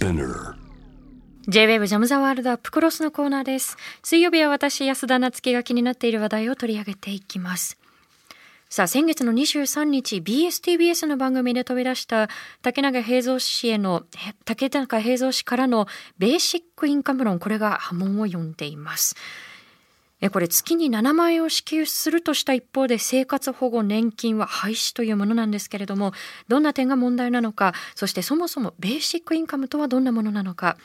Spinner J-WAVE ジャムザワールドアップクロスのコーナーです。水曜日は私、安田なつきが気になっている話題を取り上げていきます。さあ、先月の23日、BSTBS の番組で飛び出した竹中平蔵氏への、竹中平蔵氏からのベーシックインカム論、これが波紋を呼んでいます。これ月に7万円を支給するとした一方で生活保護年金は廃止というものなんですけれどもどんな点が問題なのかそしてそもそもベーシックインカムとはどんなものなのか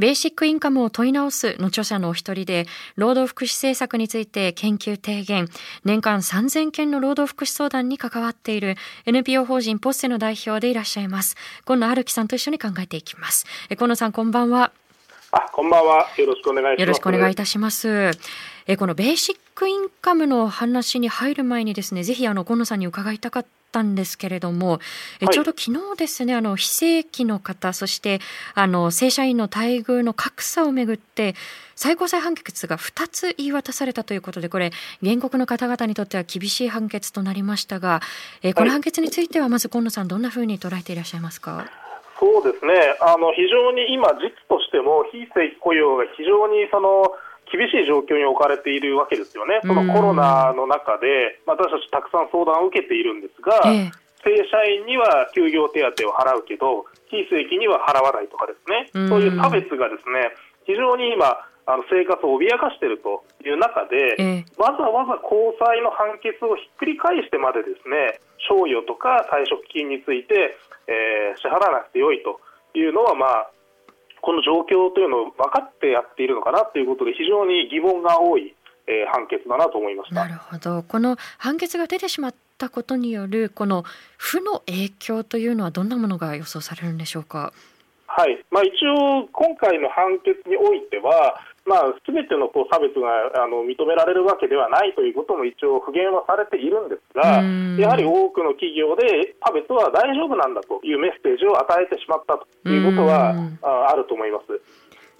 ベーシックインカムを問い直すの著者のお一人で、労働福祉政策について研究提言、年間3000件の労働福祉相談に関わっている NPO 法人ポッセの代表でいらっしゃいます。今野春樹さんと一緒に考えていきます。え今野さん、こんばんは。あ、こんばんは。よろしくお願いします。よろしくお願いいたします。えこのベーシックインカムの話に入る前にですね、ぜひあの今野さんに伺いたかったんですけれども、えはいちょうど昨日ですね、あの非正規の方、そしてあの正社員の待遇の格差をめぐって。最高裁判決が2つ言い渡されたということで、これ、原告の方々にとっては厳しい判決となりましたが、えこの判決については、まず今野さん、どんなふうに捉えていらっしゃいますか？そうですね。あの非常に今実としても非正規雇用が非常にその厳しい状況に置かれているわけですよね。そのコロナの中で、まあ私たちたくさん相談を受けているんですが、ええ正社員には休業手当を払うけど、非正規には払わないとかですね、うんそういう差別がですね、非常に今、あの生活を脅かしているという中で、ええわざわざ高裁の判決をひっくり返してまでですね、賞与とか退職金について、えー支払わなくてよいというのは、まあ、この状況というのを分かってやっているのかなということで、非常に疑問が多い、えー判決だなと思いました。なるほど。この判決が出てしまったことによるこの負の影響というのはどんなものが予想されるんでしょうか？はいまあ、一応、今回の判決においては、まあ、全てのこう差別があの認められるわけではないということも一応、不言はされているんですがうん、やはり多くの企業で差別は大丈夫なんだというメッセージを与えてしまったということはあると思います。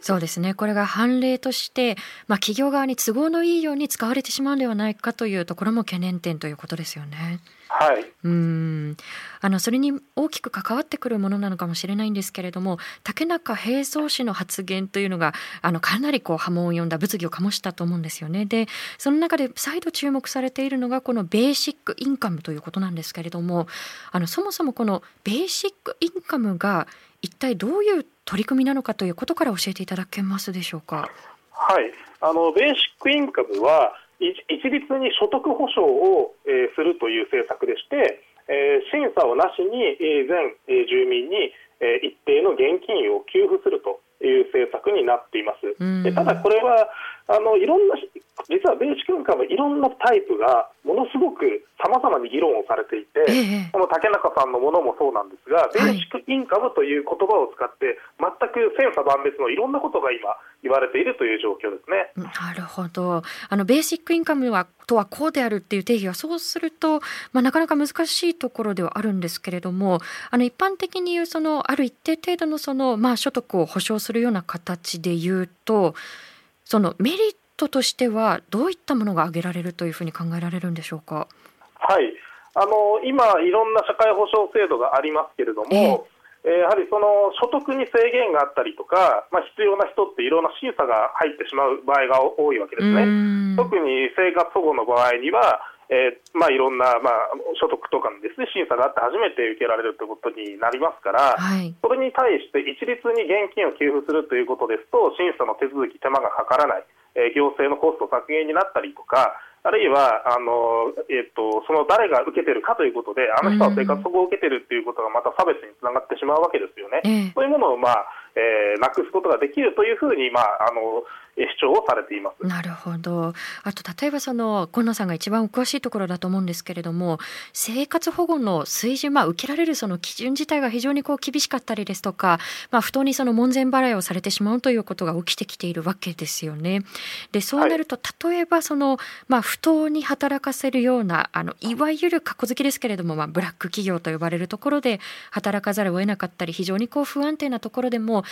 そうですね。これが判例として、まあ、企業側に都合のいいように使われてしまうのではないかというところも懸念点ということですよね。はい、うーんあのそれに大きく関わってくるものなのかもしれないんですけれども竹中平蔵氏の発言というのがあのかなりこう波紋を呼んだ物議を醸したと思うんですよね。でその中で再度注目されているのがこのベーシックインカムということなんですけれどもあのそもそもこのベーシックインカムが一体どういう取り組みなのかということから教えていただけますでしょうか？はい、あのベーシックインカムはい一律に所得保障を、えーするという政策でして、えー審査をなしに、えー全、えー住民に、えー一定の現金を給付するという政策になっています。ただ、これはあのいろんな実はベーシックインカムはいろんなタイプがものすごくさまざまに議論をされていて、ええこの竹中さんのものもそうなんですが、いベーシックインカムという言葉を使って、全く千差万別のいろんなことが今、言われているという状況ですね。なるほど。あのベーシックインカムはとはこうであるっていう定義はそうすると、まあ、なかなか難しいところではあるんですけれどもあの一般的に言うそのある一定程度のその、まあ、所得を保障するような形で言うとそのメリットとしてはどういったものが挙げられるというふうに考えられるんでしょうか？はい、あの今、いろんな社会保障制度がありますけれども、えーやはりその所得に制限があったりとか、まあ、必要な人っていろんな審査が入ってしまう場合が多いわけですね。うん。特に生活保護の場合には、えーまあ、いろんな、まあ、所得とかのです、ね、審査があって初めて受けられるということになりますから、はい。それに対して一律に現金を給付するということですと、審査の手続き、手間がかからない、えー行政のコスト削減になったりとか、あるいはあの、えっとその誰が受けてるかということで、あの人は生活保護を受けてるということがまた差別につながってしまうわけですよね。ええそういうものを、まあえーなくすことができるというふうに、まあ、あのえー主張をされています。なるほど。あと例えばその今野さんが一番お詳しいところだと思うんですけれども、生活保護の水準、まあ受けられるその基準自体が非常にこう厳しかったりですとか、まあ不当にその門前払いをされてしまうということが起きてきているわけですよね。で、そうなると、例えばそのまあ不当に働かせるようなあのいわゆる格好好きですけれども、まあブラック企業と呼ばれるところで働かざるを得なかったり、非常にこう不安定なところでも、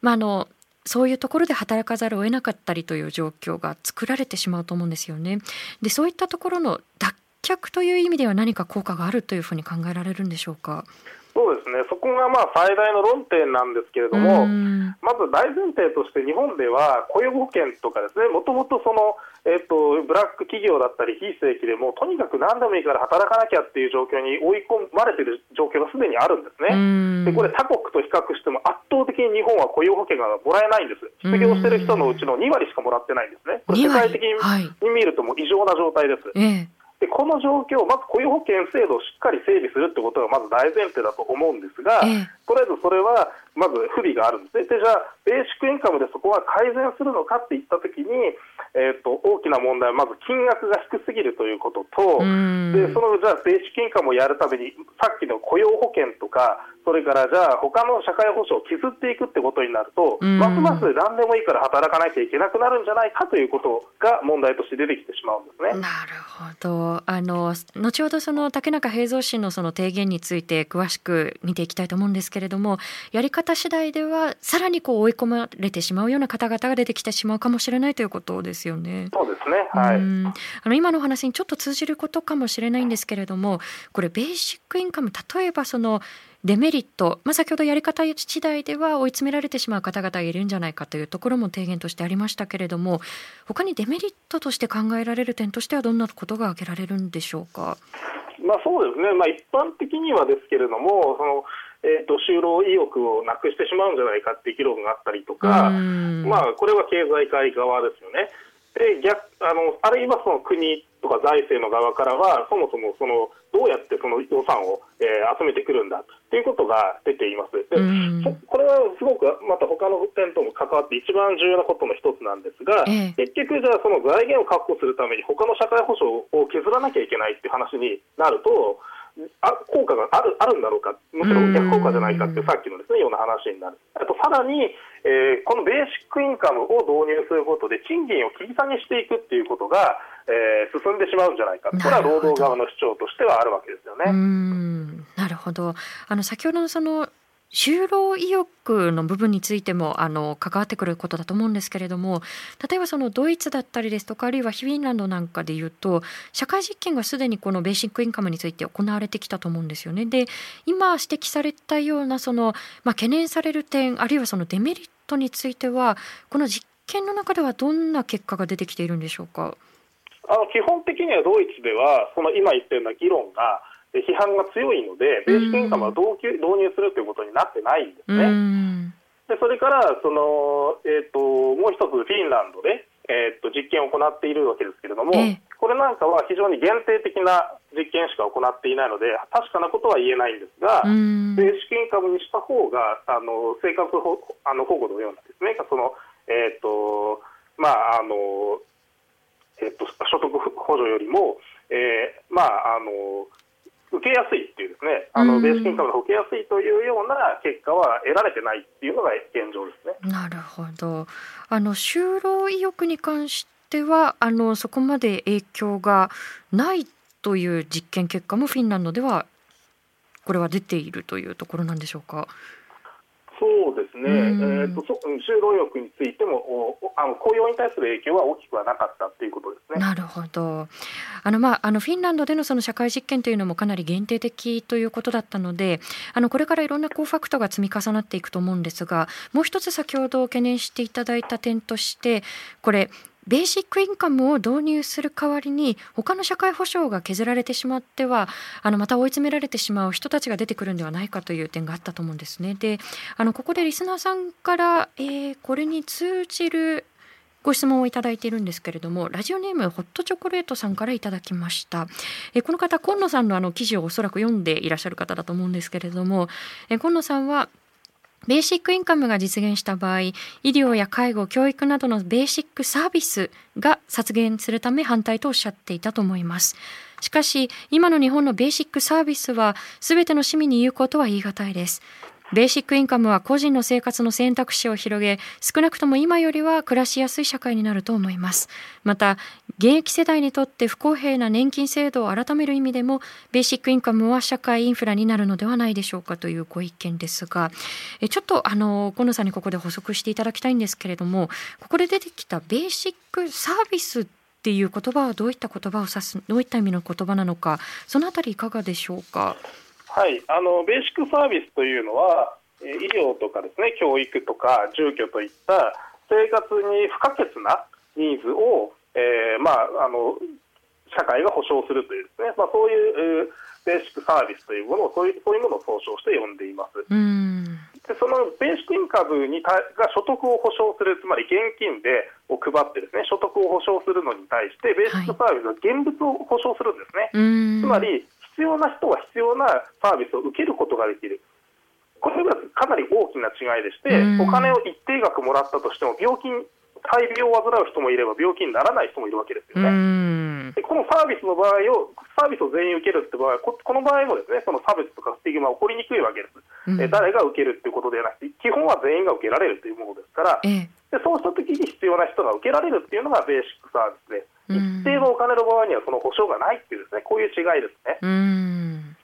まああのそういうところで働かざるを得なかったりという状況が作られてしまうと思うんですよね。でそういったところの脱却という意味では何か効果があるというふうに考えられるんでしょうか？そうですね、そこがまあ最大の論点なんですけれども、まず大前提として日本では雇用保険とかですね、もともとその、えっと、ブラック企業だったり非正規でもとにかく何でもいいから働かなきゃっていう状況に追い込まれている状況がすでにあるんですね。でこれ他国と比較しても圧倒的に日本は雇用保険がもらえないんです。失業してる人のうちの2割しかもらってないんですね。これ世界的に見るとも異常な状態です。ええでこの状況、まず雇用保険制度をしっかり整備するということがまず大前提だと思うんですが、ええ、とりあえずそれはまず不備があるんですね、でじゃあ、ベーシックインカムでそこは改善するのかっていったときに、えーと、大きな問題はまず金額が低すぎるということと、でそのじゃあ、ベーシックインカムをやるために、さっきの雇用保険とか、それからじゃあ、他の社会保障を削っていくってことになると、ますます何でもいいから働かなきゃいけなくなるんじゃないかということが問題として出てきてしまうんですね。なるほど。あの後ほどその竹中平蔵氏のその提言について詳しく見ていきたいと思うんですけれどもやり方次第ではさらにこう追い込まれてしまうような方々が出てきてしまうかもしれないということですよね。そうですね、はい、あの今のお話にちょっと通じることかもしれないんですけれどもこれベーシックインカム例えばそのデメリット、まあ、先ほどやり方次第では追い詰められてしまう方々がいるんじゃないかというところも提言としてありましたけれども他にデメリットとして考えられる点としてはどんなことが挙げられるんでしょうか？まあ、そうですね、まあ、一般的にはですけれどもそのえーと、就労意欲をなくしてしまうんじゃないかっていう議論があったりとか、まあ、これは経済界側ですよね。で逆あのあるいはその国とか財政の側からはそもそもそのどうやってその予算を、えー、集めてくるんだということが出ています。でこれはすごくまた他の点とも関わって一番重要なことの一つなんですが、えー、結局じゃあその財源を確保するために他の社会保障を削らなきゃいけないっていう話になるとあ効果があるあるんだろうか、むしろ逆効果じゃないかってさっきのです、ね、ような話になる。あとさらに、えー、このベーシックインカムを導入することで賃金を切り下げしていくっていうことが、えー、進んでしまうんじゃないかこれは労働側の主張としてはあるわけですよね。なるほどあの先ほどのその就労意欲の部分についてもあの関わってくることだと思うんですけれども例えばそのドイツだったりですとかあるいはフィンランドなんかでいうと社会実験がすでにこのベーシックインカムについて行われてきたと思うんですよね。で今指摘されたようなその、まあ、懸念される点あるいはそのデメリットについてはこの実験の中ではどんな結果が出てきているんでしょうか？あの基本的にはドイツではその今言ったような議論が批判が強いので、ベーシックインカムは導入するということになってないんですね。でそれからその、えーと、もう一つ、フィンランドで、えーと、実験を行っているわけですけれども、えー、これなんかは非常に限定的な実験しか行っていないので、確かなことは言えないんですが、ベーシックインカムにした方があが生活保あの保護のようなですね、そのえーとまああのえーと、所得補助よりも、えーまああの受けやすいっていうですね、あのベーシックインカムが受けやすいというような結果は得られてないっていうのが現状ですね。なるほど。あの就労意欲に関してはあのそこまで影響がないという実験結果もフィンランドではこれは出ているというところなんでしょうか？そうですね、えーと、と就労欲についてもあの雇用に対する影響は大きくはなかったということですね。なるほど。あの、まあ、あのフィンランドでのその社会実験というのもかなり限定的ということだったのであのこれからいろんなこうファクトが積み重なっていくと思うんですがもう一つ先ほど懸念していただいた点としてこれベーシックインカムを導入する代わりに他の社会保障が削られてしまってはあのまた追い詰められてしまう人たちが出てくるんではないかという点があったと思うんですね。であのここでリスナーさんから、えー、これに通じるご質問をいただいているんですけれどもラジオネームホットチョコレートさんからいただきましたえこの方今野さんのあの記事をおそらく読んでいらっしゃる方だと思うんですけれどもえ今野さんはベーシックインカムが実現した場合、医療や介護、教育などのベーシックサービスが削減するため反対とおっしゃっていたと思います。しかし、今の日本のベーシックサービスは全ての市民に有効とは言い難いです。ベーシックインカムは個人の生活の選択肢を広げ、少なくとも今よりは暮らしやすい社会になると思います。また、現役世代にとって不公平な年金制度を改める意味でも、ベーシックインカムは社会インフラになるのではないでしょうかというご意見ですが、えちょっとあの河野さんにここで補足していただきたいんですけれども、ここで出てきたベーシックサービスっていう言葉はどういった言葉を指す、どういった意味の言葉なのか、そのあたりいかがでしょうか？はい、あのベーシックサービスというのは、医療とかですね教育とか住居といった生活に不可欠なニーズを、えーまあ、あの社会が保障するというですね、まあ、そういう、ベーシックサービスというものをそういうそういうものを総称して呼んでいます。でそのベーシックインカムにたが所得を保障するつまり現金でを配ってですね所得を保障するのに対してベーシックサービスは現物を保障するんですね。つまり必要な人は必要なサービスを受けることができる。これはかなり大きな違いでして、お金を一定額もらったとしても病気大病を患う人もいれば病気にならない人もいるわけですよね。でこのサービスの場合をサービスを全員受けるって場合ここの場合もですねその差別とかスティグマは起こりにくいわけです、うん、え誰が受けるっていうことではなくて基本は全員が受けられるというものですから、え。でそうした時に必要な人が受けられるっていうのがベーシックサービスで、一定のお金の場合にはその保証がないっていうですねこういう違いですね。うん。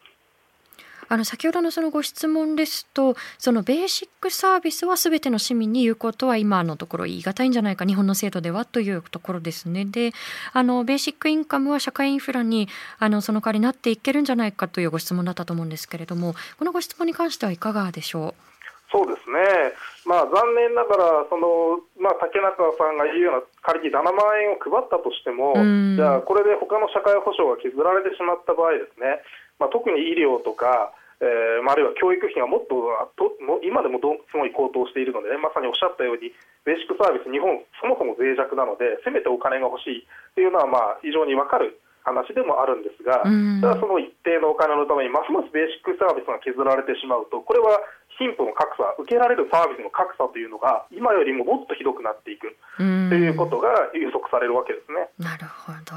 あの先ほどのそのご質問ですとそのベーシックサービスはすべての市民に有効とは今のところ言い難いんじゃないか日本の制度ではというところですね。であのベーシックインカムは社会インフラにあのその代わりになっていけるんじゃないかというご質問だったと思うんですけれどもこのご質問に関してはいかがでしょう？そうですね、まあ、残念ながらその、まあ、竹中さんが言うような仮に7万円を配ったとしても、じゃあ、これで他の社会保障が削られてしまった場合ですね、まあ、特に医療とか、えー、あるいは教育費がもっととも今でもどすごい高騰しているので、ね、まさにおっしゃったようにベーシックサービス日本そもそも脆弱なのでせめてお金が欲しいというのはまあ非常に分かる話でもあるんですが、ただその一定のお金のためにますますベーシックサービスが削られてしまうとこれは貧富の格差受けられるサービスの格差というのが今よりももっとひどくなっていくということが予測されるわけですね。なるほど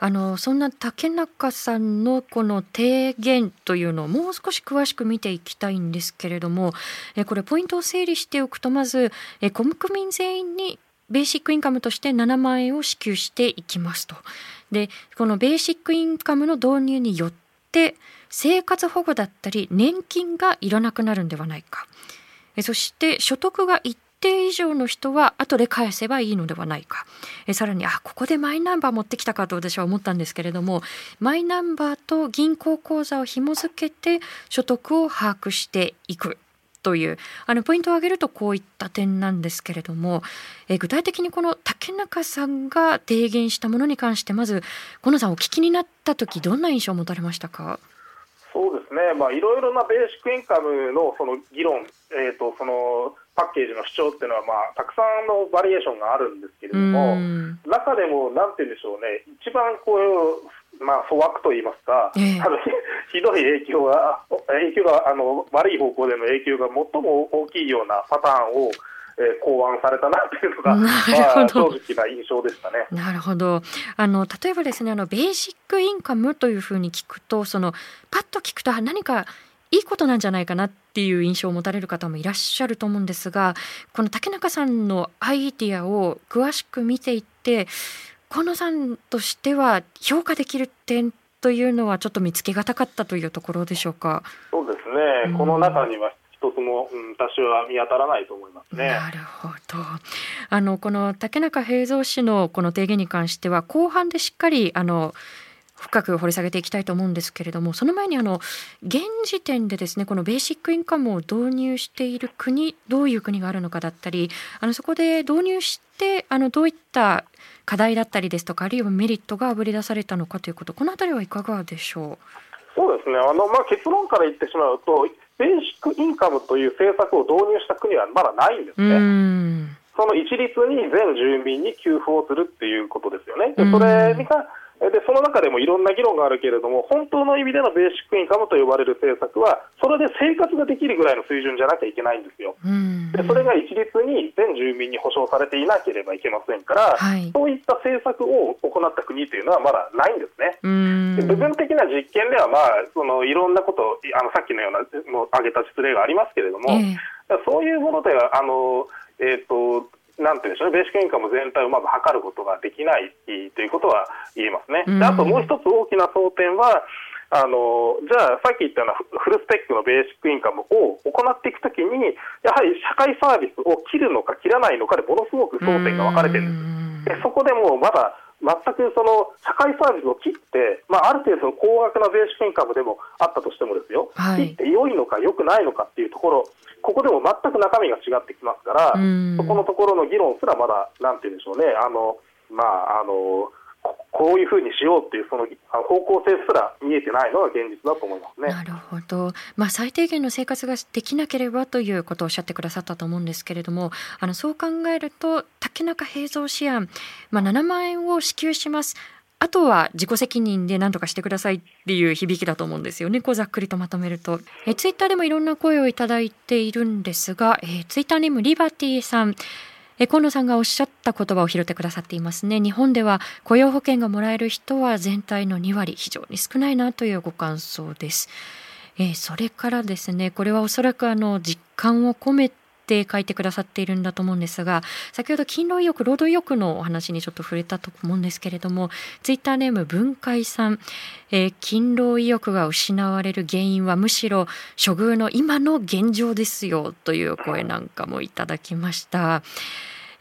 あのそんな竹中さんのこの提言というのをもう少し詳しく見ていきたいんですけれどもえこれポイントを整理しておくとまずえ国民全員にベーシックインカムとして7万円を支給していきますと。でこのベーシックインカムの導入によって生活保護だったり年金がいらなくなるんではないか。そして所得が一定以上の人は後で返せばいいのではないかえさらにあここでマイナンバー持ってきたかと私は思ったんですけれどもマイナンバーと銀行口座を紐付けて所得を把握していくというあのポイントを挙げるとこういった点なんですけれどもえ具体的にこの竹中さんが提言したものに関してまず河野さんお聞きになった時どんな印象を持たれましたか？そうですね、まあ、いろいろなベーシックインカムのその議論、えーと、そのパッケージの主張っていうのは、まあ、たくさんのバリエーションがあるんですけれども、中でも、なんて言うんでしょうね、一番こういう、まあ、粗悪と言いますか、えー、ひどい影響が、影響があの悪い方向での影響が最も大きいようなパターンを、えー、考案されたなというのが、まあ、正直な印象でしたね。なるほど。あの例えばですねあのベーシックインカムというふうに聞くとそのパッと聞くと何かいいことなんじゃないかなっていう印象を持たれる方もいらっしゃると思うんですがこの竹中さんのアイディアを詳しく見ていって河野さんとしては評価できる点というのはちょっと見つけがたかったというところでしょうか？そうですね、うん、この中には一つも、うん、私は見当たらないと思いますね。なるほど。あのこの竹中平蔵氏のこの提言に関しては後半でしっかりあの深く掘り下げていきたいと思うんですけれどもその前にあの現時点でですねこのベーシックインカムを導入している国どういう国があるのかだったりあのそこで導入してあのどういった課題だったりですとかあるいはメリットがあぶり出されたのかということこの辺りはいかがでしょう？そうですねあの、まあ、結論から言ってしまうとベーシックインカムという政策を導入した国はまだないんですね。その一律に全住民に給付をするっていうことですよね。でそれがでその中でもいろんな議論があるけれども本当の意味でのベーシックインカムと呼ばれる政策はそれで生活ができるぐらいの水準じゃなきゃいけないんですよ。でそれが一律に全住民に保障されていなければいけませんから、はい、そういった政策を行った国というのはまだないんですね。で部分的な実験では、まあ、そのいろんなことあのさっきのようなの挙げた実例がありますけれども、えー、そういうものではあの、えーとなんていうんでしょうね、ベーシックインカム全体をまず測ることができないということは言えますね。であともう一つ大きな争点は、あのじゃあ、さっき言ったようなフルスペックのベーシックインカムを行っていくときに、やはり社会サービスを切るのか切らないのかでものすごく争点が分かれてるんです。でそこでもまだ、全くその社会サービスを切って、まあ、ある程度の高額な税収権株でもあったとしてもですよ、はい、切って良いのか良くないのかっていうところ、ここでも全く中身が違ってきますから、そこのところの議論すらまだ、なんていうんでしょうね、あのまああのこういうふうにしようっていうその方向性すら見えてないのが現実だと思いますね。なるほど。まあ最低限の生活ができなければということをおっしゃってくださったと思うんですけれども、あのそう考えると竹中平蔵思案、まあ7万円を支給します。あとは自己責任で何とかしてくださいっていう響きだと思うんですよね。こうざっくりとまとめると。えツイッターでもいろんな声をいただいているんですが、えツイッターネームリバティさん。え河野さんがおっしゃった言葉を拾ってくださっていますね。日本では雇用保険がもらえる人は全体の2割、非常に少ないなというご感想です。え、それからですね、これはおそらくあの実感を込めって書いてくださっているんだと思うんですが先ほど勤労意欲労働意欲のお話にちょっと触れたと思うんですけれどもツイッターネーム分解さん、えー、勤労意欲が失われる原因はむしろ処遇の今の現状ですよという声なんかもいただきました。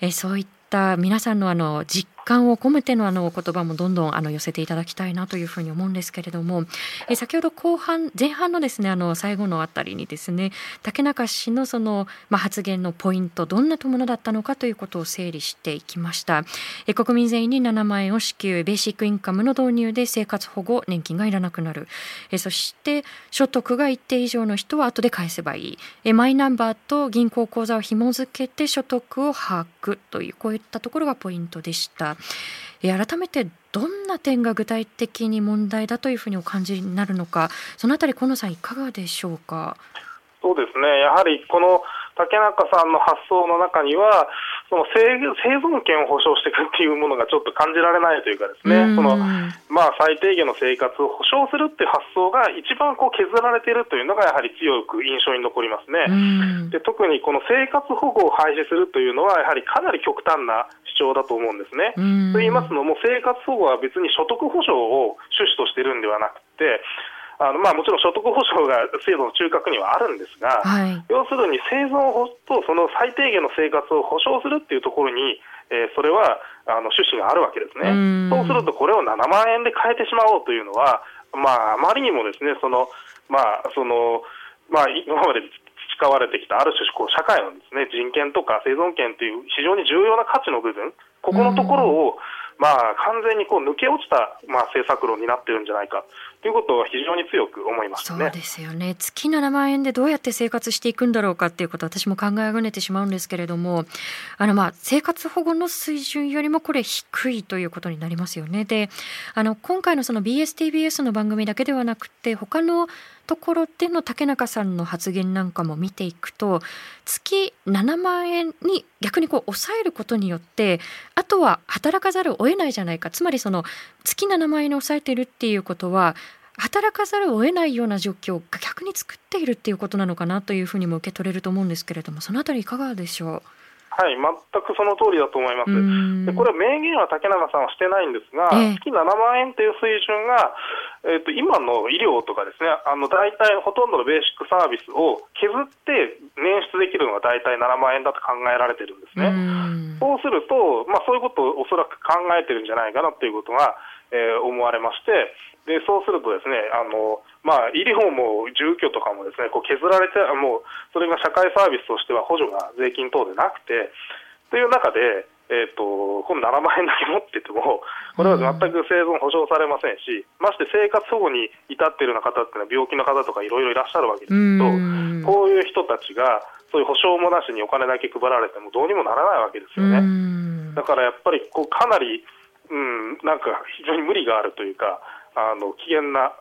えー、そういった皆さんのあの実感を込めてのあの言葉もどんどんあの寄せていただきたいなというふうに思うんですけれども、え先ほど後半前半のですねあの最後のあたりにですね竹中氏のそのまあ発言のポイントどんなものだったのかということを整理していきました。え国民全員に7万円を支給ベーシックインカムの導入で生活保護年金がいらなくなる。えそして所得が一定以上の人は後で返せばいい。えマイナンバーと銀行口座を紐付けて所得を把握というこういったところがポイントでした。改めてどんな点が具体的に問題だというふうにお感じになるのか、そのあたり、河野さん、いかがでしょうか？そうですねやはりこの竹中さんの発想の中には、その生生存権を保障していくっていうものがちょっと感じられないというか、ですねそのまあ、最低限の生活を保障するっていう発想が一番こう削られているというのが、やはり強く印象に残りますね。で特にこの生活保護を廃止するというのは、やはりかなり極端な主張だと思うんですね。と言いますのも、生活保護は別に所得保障を趣旨としているんではなくて、あのまあ、もちろん所得保障が制度の中核にはあるんですが、はい、要するに生存とその最低限の生活を保障するっていうところに、えー、それはあの趣旨があるわけですね。そうすると、これを7万円で変えてしまおうというのは、まあ、あまりにもですねその、まあそのまあ、今まで培われてきたある種こう社会のです、ね、人権とか生存権という非常に重要な価値の部分、ここのところを、まあ、完全にこう抜け落ちた、まあ、政策論になってるんじゃないか。ということは非常に強く思います、ね、そうですよね。月7万円でどうやって生活していくんだろうかっていうことは私も考えあぐねてしまうんですけれども。あのまあ生活保護の水準よりもこれ低いということになりますよね。であの今回のその BSTBS の番組だけではなくて他のところでの竹中さんの発言なんかも見ていくと月7万円に逆にこう抑えることによってあとは働かざるを得ないじゃないか。つまりその月7万円に抑えているっていうことは働かざるを得ないような状況が逆に作っているっていうことなのかなというふうにも受け取れると思うんですけれどもそのあたりいかがでしょう？はい、全くその通りだと思います。でこれは明言は竹中さんはしてないんですが、えー、月7万円という水準が、えーと、今の医療とかですね、あの大体ほとんどのベーシックサービスを削って捻出できるのが大体7万円だと考えられてるんですね。そうすると、まあ、そういうことをおそらく考えてるんじゃないかなということが、えー、思われまして、でそうするとですねあの、まあ、医療も住居とかもですねこう削られてもうそれが社会サービスとしては補助が税金等でなくてという中で、えーと、この7万円だけ持っててもこれは全く生存保障されませんし、まして生活保護に至っているような方っていうのは病気の方とかいろいろいらっしゃるわけですけどこういう人たちがそういう保証もなしにお金だけ配られてもどうにもならないわけですよね。だからやっぱりこうかなり、うん、なんか非常に無理があるというか。あの危険な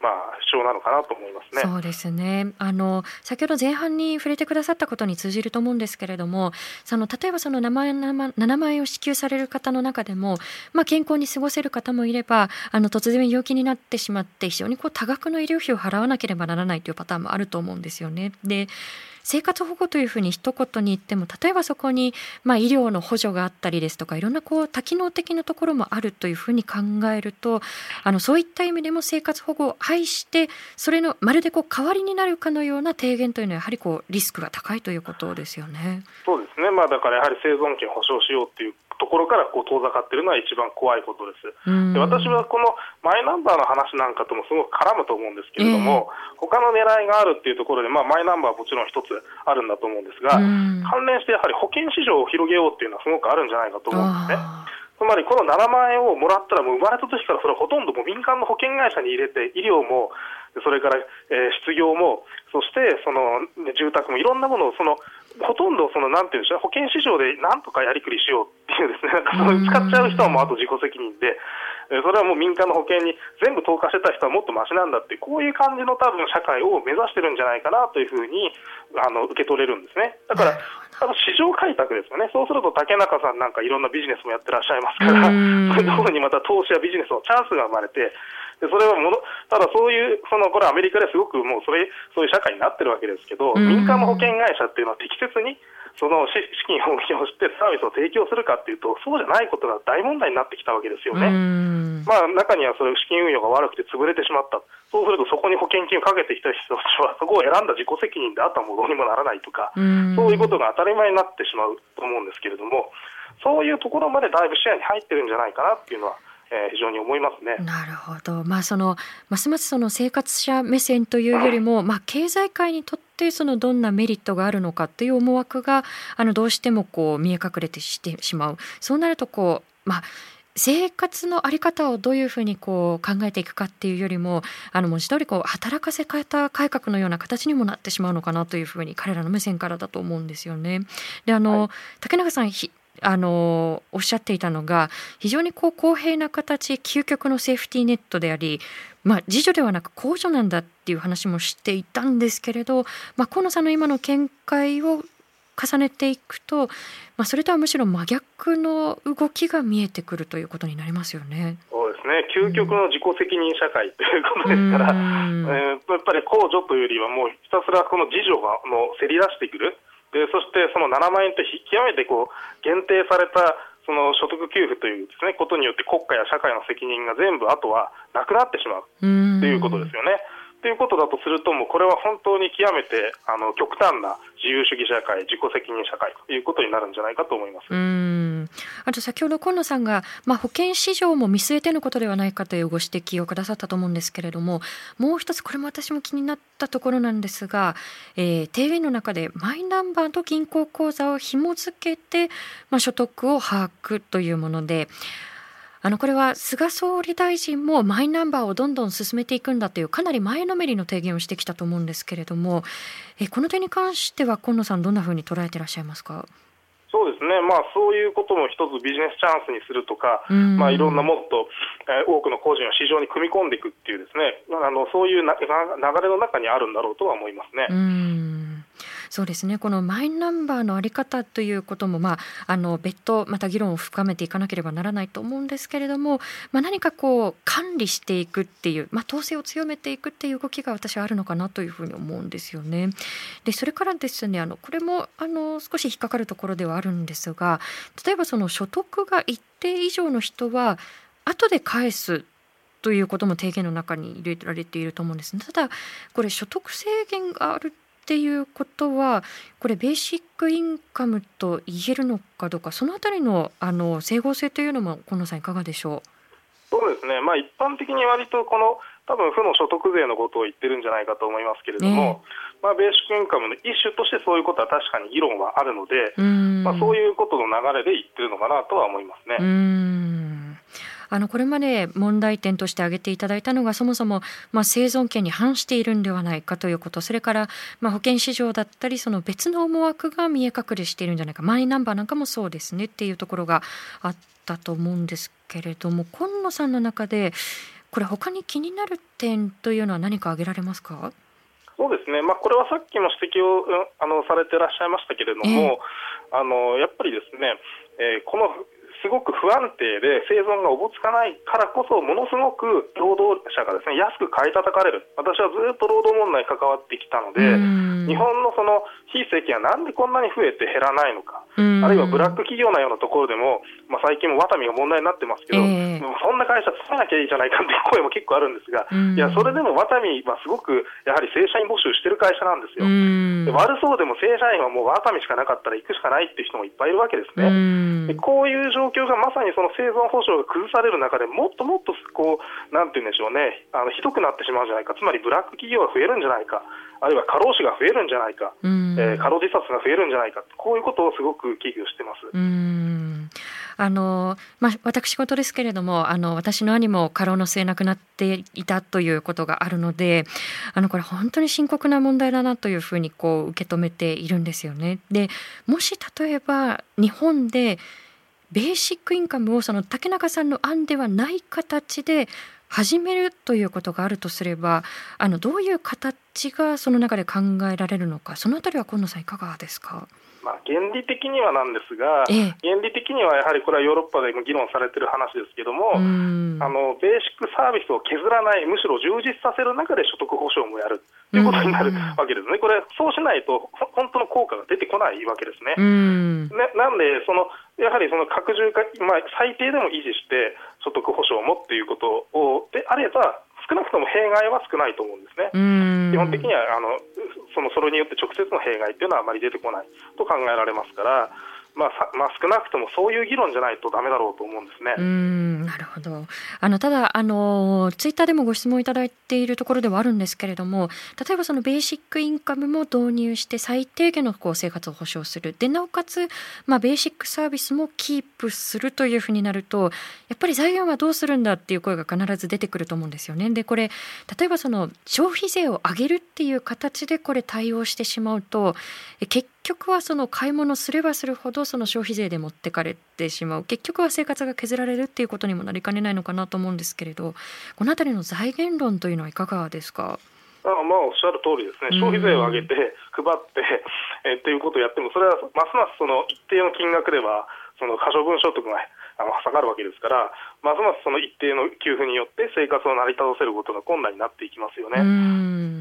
まあ、主張なのかなと思いますね。そうですね。あの先ほど前半に触れてくださったことに通じると思うんですけれども、その例えばその7万円 ,7 万円を支給される方の中でも、まあ健康に過ごせる方もいれば、あの突然病気になってしまって非常にこう多額の医療費を払わなければならないというパターンもあると思うんですよね。で。生活保護というふうに一言に言っても例えばそこに、まあ、医療の補助があったりですとかいろんなこう多機能的なところもあるというふうに考えるとあのそういった意味でも生活保護を廃してそれのまるでこう代わりになるかのような提言というのはやはりこうリスクが高いということですよね。そうですね、まあ、だからやはり生存権保障しようっていうところからこう遠ざかっているのは一番怖いことです。で私はこのマイナンバーの話なんかともすごく絡むと思うんですけれども、えー、他の狙いがあるっていうところで、まあ、マイナンバーはもちろん一つあるんだと思うんですが、関連してやはり保険市場を広げようっていうのはすごくあるんじゃないかと思うんですね。つまりこの7万円をもらったらもう生まれた時からそれはほとんども民間の保険会社に入れて医療もそれから、えー、失業もそしてその住宅もいろんなものをそのほとんどそのなんていうんでしょう保険市場でなんとかやりくりしようっていうですね使っちゃう人はもうあと自己責任で。それはもう民間の保険に全部投下してた人はもっとましなんだってこういう感じの多分社会を目指してるんじゃないかなというふうにあの受け取れるんですね。だからあの市場開拓ですよね、そうすると竹中さんなんかいろんなビジネスもやってらっしゃいますから、そういうところにまた投資やビジネスのチャンスが生まれて、でそれはものただそういうそのこれアメリカですごくもうそれそういう社会になってるわけですけど、民間の保険会社っていうのは適切にその資金を利用してサービスを提供するかっていうとそうじゃないことが大問題になってきたわけですよね。まあ中にはそれ資金運用が悪くて潰れてしまった。そうするとそこに保険金をかけてきた人たちはそこを選んだ自己責任であったものにもならないとか、そういうことが当たり前になってしまうと思うんですけれども、そういうところまでだいぶ視野に入ってるんじゃないかなっていうのはえー、非常に思いますね。なるほど。まあそのますますその生活者目線というよりも、まあ経済界にとってそのどんなメリットがあるのかという思惑があのどうしてもこう見え隠れてしてしまう。そうなるとこうまあ生活の在り方をどういうふうにこう考えていくかっていうよりもあの文字通りこう働かせ方改革のような形にもなってしまうのかなというふうに彼らの目線からだと思うんですよね。であの、はい、竹中さんあのおっしゃっていたのが非常にこう公平な形究極のセーフティーネットであり、まあ、自助ではなく公助なんだっていう話もしていたんですけれど、まあ、河野さんの今の見解を重ねていくと、まあ、それとはむしろ真逆の動きが見えてくるということになりますよね。そうですね究極の自己責任社会ということですから、うん、えー、やっぱり公助というよりはもうひたすらこの自助がのせり出してくる。でそしてその7万円と極めてこう限定されたその所得給付というですねことによって国家や社会の責任が全部あとはなくなってしまうということですよね。ということだとすると、もうこれは本当に極めてあの極端な自由主義社会、自己責任社会ということになるんじゃないかと思います。うん。あと先ほど今野さんが、まあ、保険市場も見据えてのことではないかというご指摘をくださったと思うんですけれども、もう一つ、これも私も気になったところなんですが、えー、提言の中でマイナンバーと銀行口座を紐付けて、まあ、所得を把握というもので、あのこれは菅総理大臣もマイナンバーをどんどん進めていくんだというかなり前のめりの提言をしてきたと思うんですけれどもえこの点に関しては今野さんどんなふうに捉えていらっしゃいますか？そうですね、まあ、そういうことも一つビジネスチャンスにするとか、まあ、いろんなもっと、えー、多くの個人を市場に組み込んでいくっていうですね、あのそういうな流れの中にあるんだろうとは思いますね。そうですねこのマイナンバーの在り方ということも、まあ、あの別途また議論を深めていかなければならないと思うんですけれども、まあ、何かこう管理していくっていう、まあ、統制を強めていくっていう動きが私はあるのかなというふうに思うんですよね。でそれからですねあのこれもあの少し引っかかるところではあるんですが例えばその所得が一定以上の人は後で返すということも提言の中に入れられていると思うんです、ねただこれ所得制限があるっていうことはこれベーシックインカムと言えるのかどうかそのあたりのあの整合性というのも今野さんいかがでしょう？そうですね、まあ、一般的に割とこの多分負の所得税のことを言ってるんじゃないかと思いますけれども、ね、まあ、ベーシックインカムの一種としてそういうことは確かに議論はあるので、まあ、そういうことの流れで言ってるのかなとは思いますね。あのこれまで問題点として挙げていただいたのがそもそもまあ生存権に反しているんではないかということ。それからまあ保険市場だったりその別の思惑が見え隠れしているんじゃないか。マイナンバーなんかもそうですねっていうところがあったと思うんですけれども。今野さんの中でこれ他に気になる点というのは何か挙げられますか？そうですね、まあ、これはさっきも指摘をあのされていらっしゃいましたけれども、えー、あのやっぱりですね、えー、このすごく不安定で生存がおぼつかないからこそものすごく労働者がですね安く買い叩かれる。私はずっと労働問題に関わってきたので日本のその非正規がなんでこんなに増えて減らないのか、あるいはブラック企業のようなところでも、まあ、最近もワタミが問題になってますけど、えー、そんな会社作らなきゃいいじゃないかっていう声も結構あるんですが、いやそれでもワタミはすごくやはり正社員募集してる会社なんですよ。で悪そうでも正社員はもうワタミしかなかったら行くしかないっていう人もいっぱいいるわけですね。でこういう状況がまさにその生存保障が崩される中でもっともっとこうなんて言うんでしょうね。あのひどくなってしまうんじゃないか。つまりブラック企業が増えるんじゃないかあるいは過労死が増えるんじゃないか、えー、過労自殺が増えるんじゃないか、こういうことをすごく危惧してます。うんあのまあ、私事ですけれどもあの私の兄も過労の末亡くなっていたということがあるのであのこれ本当に深刻な問題だなというふうにこう受け止めているんですよね。でもし例えば日本でベーシックインカムをその竹中さんの案ではない形で始めるということがあるとすればあのどういう形がその中で考えられるのかその辺りは今野さんいかがですか？まあ、原理的にはなんですが、ええ、原理的にはやはりこれはヨーロッパでも議論されている話ですけども、あのベーシックサービスを削らない、むしろ充実させる中で所得保障もやるということになるわけですね、これ、そうしないと本当の効果が出てこないわけですね。ねなんでそのやはりその拡充化、まあ、最低でも維持して所得保障もっていうことをであれば、少なくとも弊害は少ないと思うんですね。基本的にはあのそのそれによって直接の弊害っていうのはあまり出てこないと考えられますから。まあ、まあ、少なくともそういう議論じゃないとだめだろうと思うんですね。うんなるほどあのただあの、ツイッターでもご質問いただいているところではあるんですけれども、例えばそのベーシックインカムも導入して、最低限のこう生活を保障する、でなおかつ、まあ、ベーシックサービスもキープするというふうになると、やっぱり財源はどうするんだっていう声が必ず出てくると思うんですよね。で、これ、例えばその消費税を上げるっていう形でこれ対応してしまうと、結局はその買い物すればするほどその消費税で持ってかれてしまう。結局は生活が削られるっていうことにもなりかねないのかなと思うんですけれど。この辺りの財源論というのはいかがですか？あまあ、おっしゃる通りですね、消費税を上げて、配って、えっていうことをやっても、それはますますその一定の金額では、その可処分所得が下がるわけですから、ますますその一定の給付によって生活を成り立たせることが困難になっていきますよね。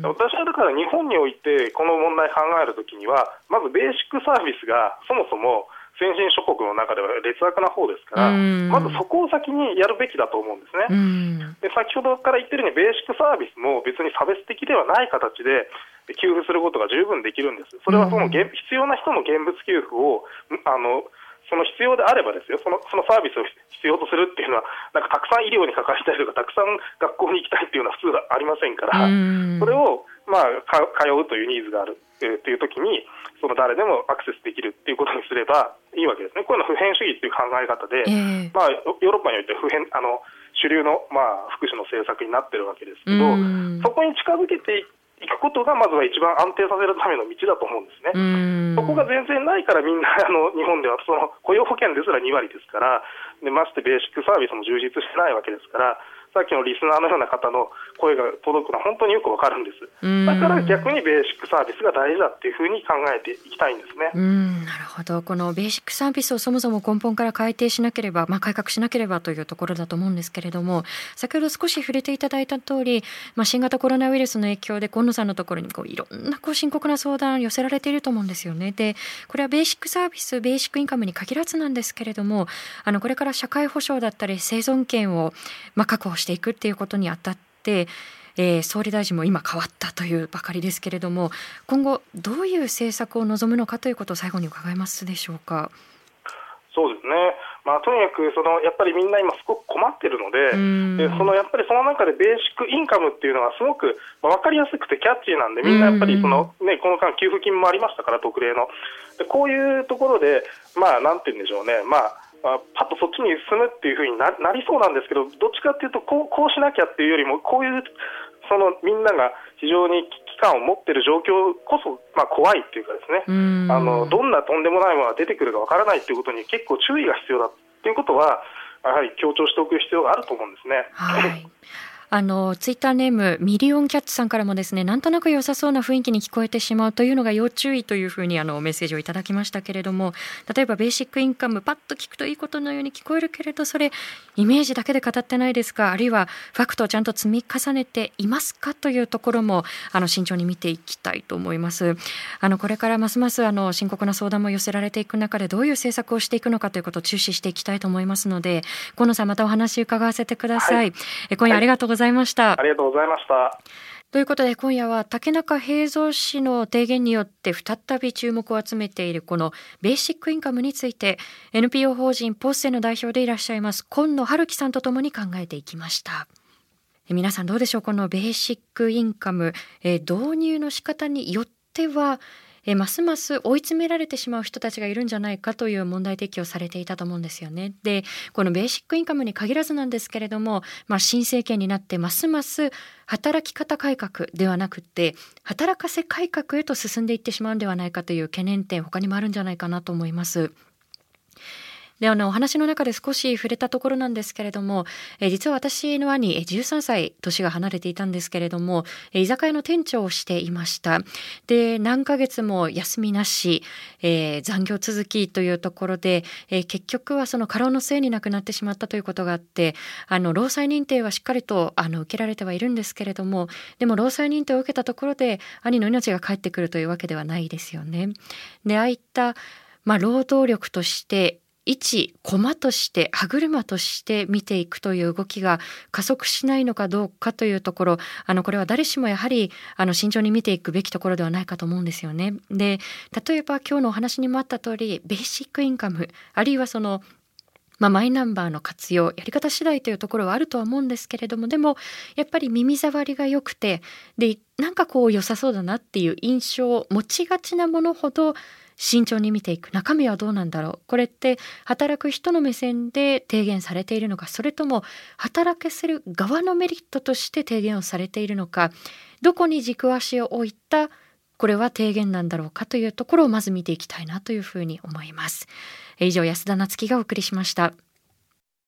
私はだから日本においてこの問題考えるときには、まずベーシックサービスがそもそも先進諸国の中では劣悪な方ですから、まずそこを先にやるべきだと思うんですね。で先ほどから言ってるように、ベーシックサービスも別に差別的ではない形で給付することが十分できるんです。それはその必要な人の現物給付をあのその必要であればですよその、そのサービスを必要とするっていうのは、なんかたくさん医療に関わりたいとか、たくさん学校に行きたいっていうのは普通はありませんから、それを、まあ、通うというニーズがある、えー、というときに、その誰でもアクセスできるっていうことにすればいいわけですね。こういうのは普遍主義っていう考え方で、えー、まあ、ヨーロッパにおいて普遍あの主流の、まあ、福祉の政策になってるわけですけど、そこに近づけていいくことがまずは一番安定させるための道だと思うんですね。そこが全然ないからみんな あの日本ではその雇用保険ですら2割ですからでましてベーシックサービスも充実してないわけですからさっきのリスナーのような方の声が届くのは本当によくわかるんです。だから逆にベーシックサービスが大事だっていうふうに考えていきたいんですね。うんなるほど。このベーシックサービスをそもそも根本から改定しなければ、まあ、改革しなければというところだと思うんですけれども、先ほど少し触れていただいた通り、まあ、新型コロナウイルスの影響で今野さんのところにこういろんなこう深刻な相談寄せられていると思うんですよね。で、これはベーシックサービス、ベーシックインカムに限らずなんですけれども、あのこれから社会保障だったり生存権をまあ確保していくっていうことににあたって、えー、総理大臣も今変わったというばかりですけれども今後どういう政策を望むのかということを最後に伺いますでしょうか。そうですね、まあ、とにかくそのやっぱりみんな今、すごく困ってるので、でそのやっぱりその中でベーシックインカムっていうのはすごく、まあ、分かりやすくてキャッチーなんで、みんなやっぱりその、ね、この間、給付金もありましたから、特例の。でこういうところで、まあ、なんて言うんでしょうね、まああ、パッとそっちに進むっていうふうになりそうなんですけど、どっちかっていうとこう、こうしなきゃっていうよりも、こういうそのみんなが非常に危機感を持っている状況こそ、まあ、怖いっていうかですね。あの、どんなとんでもないものが出てくるかわからないということに結構注意が必要だっていうことは、やはり強調しておく必要があると思うんですね。はいあのツイッターネームミリオンキャッツさんからもですねなんとなく良さそうな雰囲気に聞こえてしまうというのが要注意というふうにあのメッセージをいただきましたけれども例えばベーシックインカムパッと聞くといいことのように聞こえるけれどそれイメージだけで語ってないですか？あるいはファクトをちゃんと積み重ねていますか？というところもあの慎重に見ていきたいと思います。あのこれからますますあの深刻な相談も寄せられていく中でどういう政策をしていくのかということを注視していきたいと思いますので河野さんまたお話伺わせてください、はい、え今夜ありがとうございました、はい、ありがとうございました。ということで今夜は竹中平蔵氏の提言によって再び注目を集めているこのベーシックインカムについて NPO 法人ポッセの代表でいらっしゃいます今野春樹さんとともに考えていきました。皆さんどうでしょうこのベーシックインカム、え導入の仕方によってはえますます追い詰められてしまう人たちがいるんじゃないかという問題提起をされていたと思うんですよね。でこのベーシックインカムに限らずなんですけれども、まあ、新政権になってますます働き方改革ではなくて働かせ改革へと進んでいってしまうんではないかという懸念点他にもあるんじゃないかなと思います。であのお話の中で少し触れたところなんですけれども、え実は私の兄13歳年が離れていたんですけれども居酒屋の店長をしていましたで何ヶ月も休みなし、えー、残業続きというところで、えー、結局はその過労のせいに亡くなってしまったということがあってあの労災認定はしっかりとあの受けられてはいるんですけれどもでも労災認定を受けたところで兄の命が返ってくるというわけではないですよね。でああいったまあ、労働力として一駒として歯車として見ていくという動きが加速しないのかどうかというところあのこれは誰しもやはりあの慎重に見ていくべきところではないかと思うんですよね。で例えば今日のお話にもあった通りベーシックインカムあるいはそのまあ、マイナンバーの活用やり方次第というところはあるとは思うんですけれどもでもやっぱり耳障りが良くてでなんかこう良さそうだなっていう印象を持ちがちなものほど慎重に見ていく中身はどうなんだろうこれって働く人の目線で提言されているのかそれとも働けする側のメリットとして提言をされているのかどこに軸足を置いたこれは提言なんだろうかというところをまず見ていきたいなというふうに思います。以上安田なつきがお送りしました。